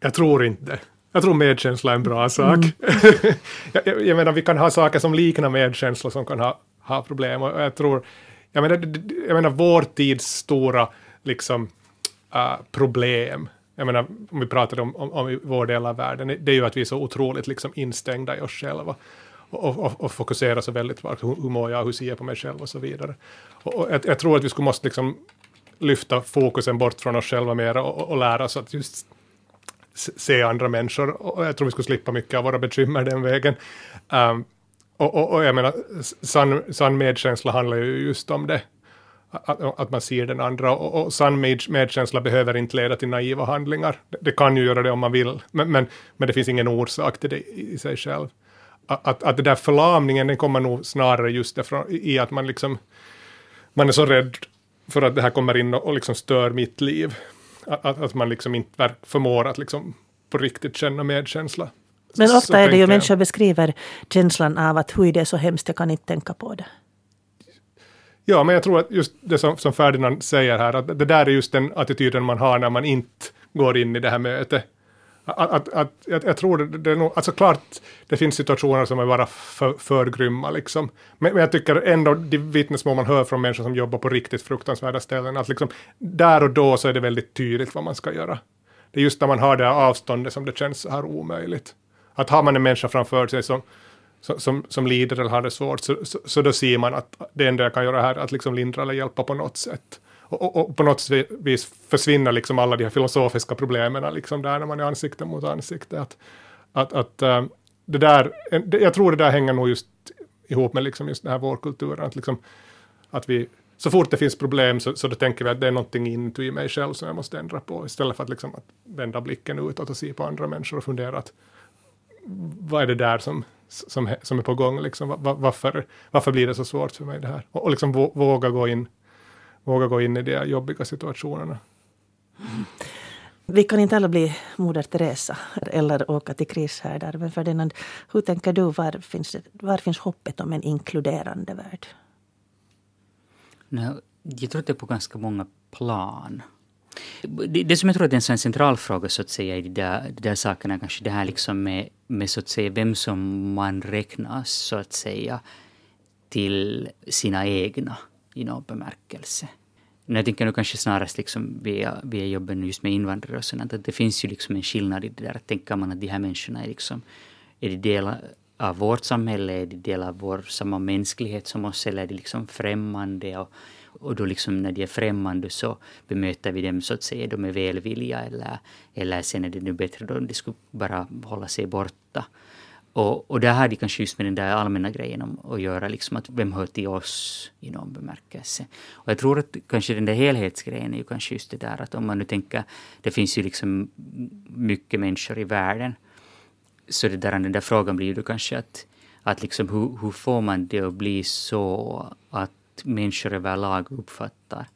S2: Jag tror inte jag tror medkänsla är en bra sak. Mm. jag, jag, menar, vi kan ha saker som liknar medkänsla som kan ha, ha problem. Och jag tror, jag menar, jag menar vår tids stora liksom, uh, problem jag menar, om vi pratar om, om, om vår del av världen, det är ju att vi är så otroligt liksom instängda i oss själva och, och, och fokuserar så väldigt på hur, hur mår jag, hur ser jag på mig själv och så vidare. Och, och jag, jag, tror att vi skulle måste liksom lyfta fokusen bort från oss själva mer och, och lära oss att just se andra människor och jag tror vi skulle slippa mycket av våra bekymmer den vägen. Um, och, och, och, jag menar, sann, sann medkänsla handlar ju just om det att, att man ser den andra. Och, och sann medkänsla behöver inte leda till naiva handlingar. Det, det, kan ju göra det om man vill, men, men, men det finns ingen orsak till det i, i sig själv. Att, att, att den där förlamningen den kommer nog snarare just därför, i att man liksom man är så rädd för att det här kommer in och, och liksom stör mitt liv. Att, att man liksom inte förmår att liksom på riktigt känna medkänsla.
S1: Men ofta är det ju människor beskriver känslan av att hur det är så hemskt, jag kan inte tänka på det.
S2: Ja, men jag tror att just det som, som Ferdinand säger här, att det där är just den attityden man har när man inte går in i det här mötet. Att, att, att, jag, jag tror det, det är nog, alltså klart det finns situationer som är bara för, för grymma liksom. Men, men jag tycker ändå de vittnesmål man hör från människor som jobbar på riktigt fruktansvärda ställen, att liksom där och då så är det väldigt tydligt vad man ska göra. Det är just när man har det här avståndet som det känns så här omöjligt. Att har man en människa framför sig som, som, som lider eller har det svårt, så, så, så då ser man att det enda jag kan göra här är att liksom lindra eller hjälpa på något sätt. Och, och, och, på något vis försvinner liksom alla de här filosofiska problemen liksom där när man är ansikte mot ansikte. Att, att, att ähm, det där, jag tror det där hänger nog just ihop med liksom just den här vårkulturen. Att, liksom, att vi, så fort det finns problem så, så då tänker vi att det är någonting inuti mig själv som jag måste ändra på. Istället för att, liksom, att vända blicken utåt och se på andra människor och fundera att vad är det där som, som, som är på gång? Liksom, varför, varför blir det så svårt för mig det här? Och, och liksom våga gå in våga gå in i de jobbiga situationerna.
S1: Vi kan inte alla bli Moder Teresa eller åka till krishärdar. Men Ferdinand, hur tänker du, var finns, var finns hoppet om en inkluderande värld?
S3: Nej, jag tror att det är på ganska många plan. Det, det som jag tror är en sån central fråga så att säga i de där, de där sakerna kanske det här liksom med, med så att säga vem som man räknas så att säga till sina egna i någon bemärkelse. Men jag tänker nu kanske snarast liksom via, via jobben just med invandrare och sånt, att det finns ju liksom en skillnad i det där. Tänker man att de här människorna är liksom, är de delar av vårt samhälle, är de delar av vår samma mänsklighet som oss, eller är de liksom främmande? Och, och då liksom när de är främmande så bemöter vi dem så att säga, de är välvilja eller, eller sen är det nu bättre då de skulle bara hålla sig borta. Och, och där har de kanske just med den där allmänna grejen om att göra, liksom att vem hör till oss i någon bemärkelse. Och jag tror att kanske den där helhetsgrejen är ju kanske just det där att om man nu tänker, det finns ju liksom mycket människor i världen. Så det där, den där frågan blir ju då kanske att, att liksom hur, hur får man det att bli så att människor överlag uppfattar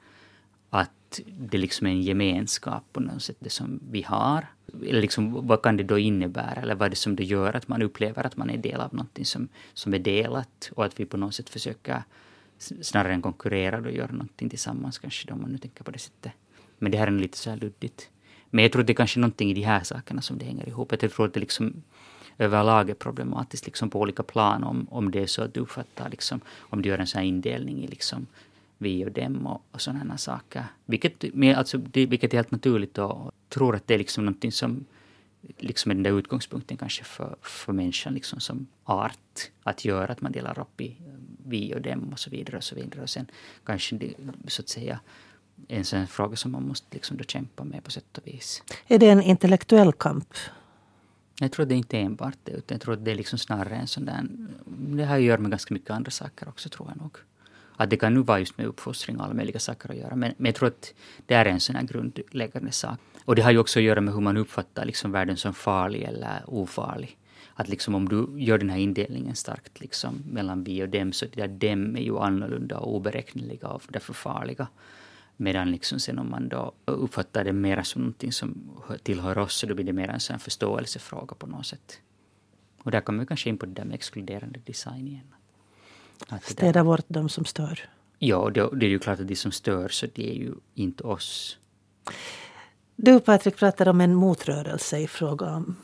S3: att det liksom är en gemenskap på något sätt, det som vi har eller liksom, vad kan det då innebära? Eller vad är det som det gör att man upplever att man är del av någonting som, som är delat och att vi på något sätt försöker snarare än konkurrera och göra någonting tillsammans kanske då, om man nu tänker på det sättet. Men det här är lite så här luddigt. Men jag tror att det är kanske någonting i de här sakerna som det hänger ihop. Jag tror att det liksom överlag är problematiskt liksom på olika plan om, om det är så att du uppfattar, liksom, om du gör en sån här indelning i liksom vi och dem och, och sådana saker. Vilket, men alltså, det, vilket är helt naturligt och tror att det är liksom någonting som liksom är den där utgångspunkten kanske för, för människan liksom som art att göra, att man delar upp i eh, vi och dem och så vidare och så vidare. Och sen kanske det, så att säga en sån fråga som man måste liksom då kämpa med på sätt och vis.
S1: Är det en intellektuell kamp?
S3: Jag tror att det inte enbart det, utan jag tror det är liksom snarare en sån där... Det har att göra med ganska mycket andra saker också, tror jag nog. Att det kan nu vara just med uppfostring och alla möjliga saker att göra. Men, men jag tror att det är en sån här grundläggande sak. Och det har ju också att göra med hur man uppfattar liksom världen som farlig eller ofarlig. Att liksom om du gör den här indelningen starkt liksom mellan vi och dem, så det där dem är ju annorlunda och oberäkneliga och därför farliga. Medan liksom sen om man då uppfattar det mer som någonting som tillhör oss, så då blir det mer en sån förståelsefråga på något sätt. Och där kommer vi kanske in på det där med exkluderande design igen.
S1: Städa bort de som stör.
S3: Ja, det, det, är ju klart att de som stör, så det är ju inte oss.
S1: Du Patrik pratar om en motrörelse i fråga om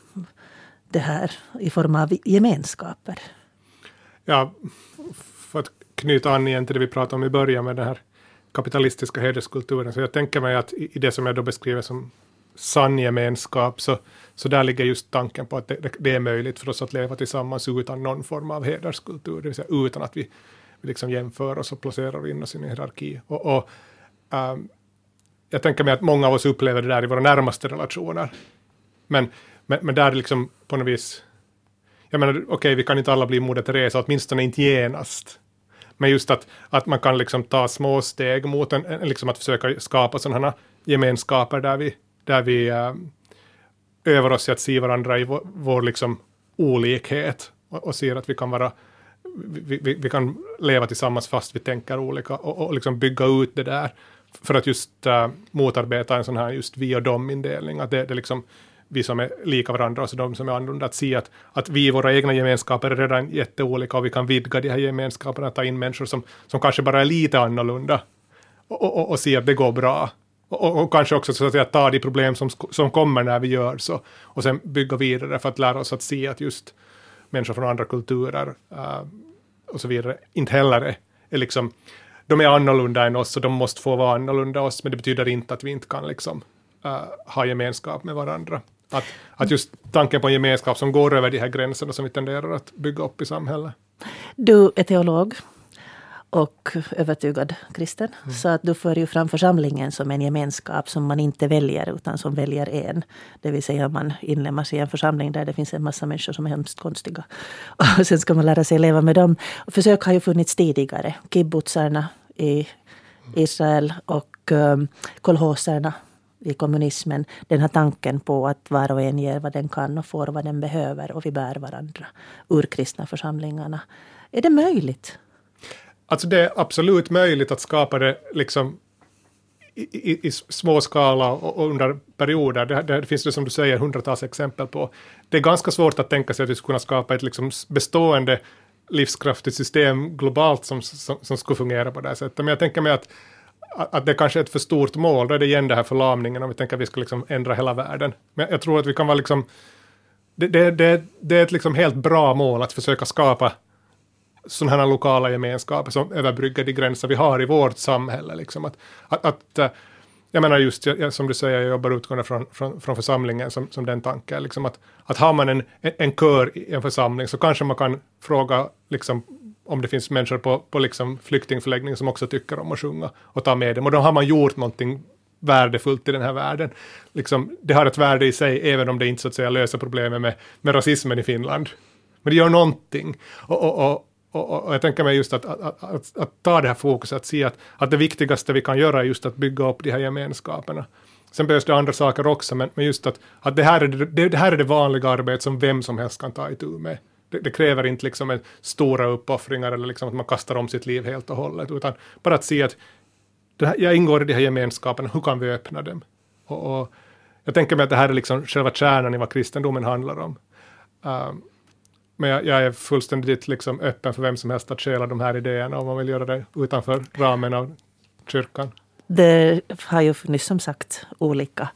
S1: det här i form av gemenskaper.
S2: Ja, för att knyta an igen till det vi pratade om i början med den här kapitalistiska hederskulturen. Så jag tänker mig att i det som jag då beskriver som sann gemenskap, så, så där ligger just tanken på att det, det, är möjligt för oss att leva tillsammans utan någon form av hederskultur, det vill säga utan att vi, vi liksom jämför oss och placerar in oss i en hierarki. Och, och um, jag tänker mig att många av oss upplever det där i våra närmaste relationer. Men, men, men där liksom på något vis, jag menar okej, okay, vi kan inte alla bli Moder Teresa, åtminstone inte genast. Men just att, att man kan liksom ta små steg mot en, liksom att försöka skapa sådana gemenskaper där vi, där vi äh, övar oss i att se varandra i vår, vår liksom olikhet och, och ser att vi kan vara vi, vi, vi, kan leva tillsammans fast vi tänker olika och, och liksom bygga ut det där för att just äh, motarbeta en sån här just vi och dom-indelning. Att det, det liksom vi som är lika varandra och så de som är annorlunda. Att se att, att vi i våra egna gemenskaper är redan jätteolika och vi kan vidga de här gemenskaperna, ta in människor som, som kanske bara är lite annorlunda och, och, och, och se att det går bra Och, och, kanske också så att säga, ta de problem som, som kommer när vi gör så och sen bygga vidare för att lära oss att se att just människor från andra kulturer uh, och så vidare inte heller är, är liksom de är annorlunda än oss och de måste få vara annorlunda oss men det betyder inte att vi inte kan liksom uh, ha gemenskap med varandra. Att, att just tanken på en gemenskap som går över de här gränserna som vi tenderar att bygga upp i samhället.
S1: Du är teolog och övertygad kristen. Mm. Så att du för ju fram församlingen som en gemenskap som man inte väljer utan som väljer en. Det vill säga man inlemmas i en församling där det finns en massa människor som är hemskt konstiga. Och sen ska man lära sig leva med dem. försök har ju funnits tidigare. Kibbutzarna i Israel och um, kolhoserna i kommunismen. Den här tanken på att var och en ger vad den kan och får vad den behöver och vi bär varandra. ur kristna församlingarna. Är det möjligt?
S2: Alltså det är absolut möjligt att skapa det liksom i, i, i små skala och, under perioder. Det, det, finns det som du säger hundratals exempel på. Det är ganska svårt att tänka sig att vi skulle kunna skapa ett liksom bestående livskraftigt system globalt som, som, som skulle fungera på det här sättet. Men jag tänker mig att, att det kanske är ett för stort mål. Då är det igen det här förlamningen om vi tänker att vi ska liksom ändra hela världen. Men jag tror att vi kan vara liksom det, det, det, det är ett liksom helt bra mål att försöka skapa sådana här lokala gemenskaper som överbryggar de gränser vi har i vårt samhälle. Liksom. Att, att, att, eh, jag menar just, jag, som du säger, jag jobbar utgående från, från, från församlingen som, som den tanken. Liksom att, att har man en, en kör i en församling så kanske man kan fråga liksom, om det finns människor på, på liksom flyktingförläggning som också tycker om att sjunga och ta med dem. Och då har man gjort någonting värdefullt i den här världen. Liksom, det har ett värde i sig, även om det inte så att säga löser problemet med, med rasismen i Finland. Men det gör någonting. Och, och, och, och, och, jag tänker mig just att, att, att, att, ta det här fokuset, att se att, att det viktigaste vi kan göra är just att bygga upp de här gemenskaperna. Sen behövs det andra saker också, men, men just att, att det, här är det, det här är det vanliga arbetet som vem som helst kan ta itu med. Det, det kräver inte liksom en stora uppoffringar eller liksom att man kastar om sitt liv helt och hållet, utan bara att se att här, jag ingår i de här gemenskaperna, hur kan vi öppna dem? Och, och, jag tänker mig att det här är liksom själva kärnan i vad kristendomen handlar om. Um, men jag, jag, är fullständigt liksom öppen för vem som helst att stjäla de här idéerna om man vill göra det utanför ramen av kyrkan.
S1: Det har ju funnits som sagt olika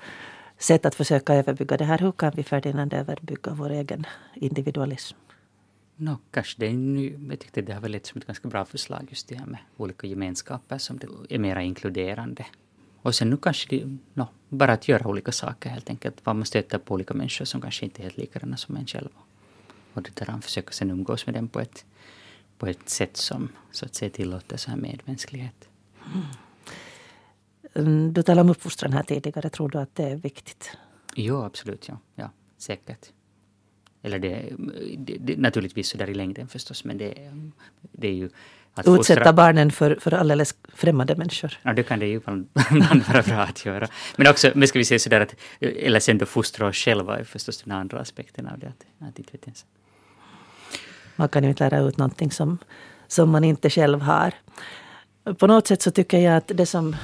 S1: sätt att försöka överbygga det här. Hur kan vi Ferdinand överbygga vår egen individualism?
S3: No, kanske det är nu, jag tyckte det har väl lett som ett ganska bra förslag just det här med olika gemenskaper som är mera inkluderande. Och sen nu kanske det, no, bara att göra olika saker helt enkelt. Man stöter på olika människor som kanske inte är helt likadana som en själv och det där han försöker sen umgås med dem på ett, på ett sätt som så att säga tillåter så här medmänsklighet.
S1: Mm. Du talade om uppfostran här tidigare. Tror du att det är viktigt?
S3: Jo, absolut. Ja, ja säkert. Eller det, det, det naturligtvis så där i längden förstås, men det, det är ju
S1: att Utsätta fostra... barnen för, för alldeles främmande människor.
S3: Ja, det kan det ju ibland vara bra att göra. Men också, men ska vi säga sådär att, eller sen då fostra oss själva är förstås den andra aspekten av det. Att, att inte vet ens.
S1: Man kan ju inte lära ut någonting som, som man inte själv har. På något sätt så tycker jag att det som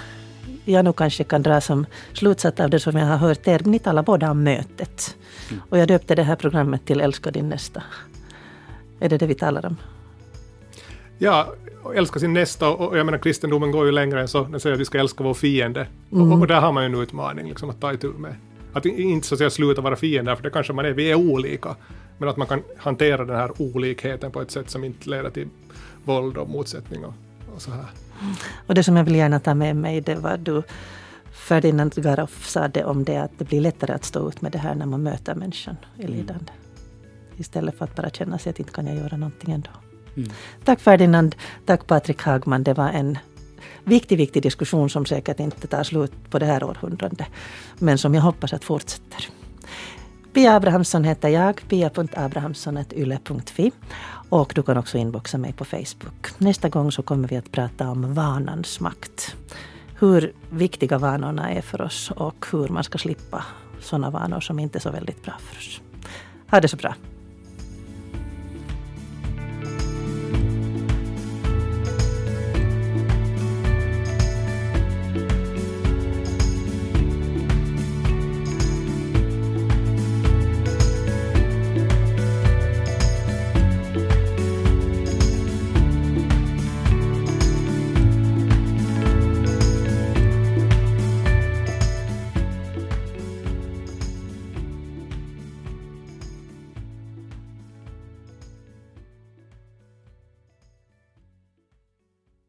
S1: jag nog kanske kan dra som slutsats av det som jag har hört er, ni talar båda om mötet. Mm. Och jag döpte det här programmet till Älska din nästa. Är det det vi talar om?
S2: Ja, älska sin nästa och jag menar kristendomen går ju längre än så. Den säger att vi ska älska vår fiende. Mm. Och, och, där har man ju en utmaning liksom, att ta itu med. Att inte så att säga sluta vara fiender, för det kanske man är, vi är olika. Men att man kan hantera den här olikheten på ett sätt som inte leder till våld och motsättning och, och så här.
S1: Och det som jag vill gärna ta med mig, det var du Ferdinand Garoff sa det om det att det blir lättare att stå ut med det här när man möter människan i mm. lidande. Istället för att bara känna sig att inte kan jag göra någonting ändå. Mm. Tack Ferdinand, tack Patrik Hagman. Det var en viktig, viktig diskussion som säkert inte tar slut på det här århundradet. Men som jag hoppas att fortsätter. Pia Abrahamsson heter jag, pia.abrahamsson.yle.fi. Och du kan också inboxa mig på Facebook. Nästa gång så kommer vi att prata om vanans makt. Hur viktiga vanorna är för oss och hur man ska slippa sådana vanor som inte är så väldigt bra för oss. Ha det så bra.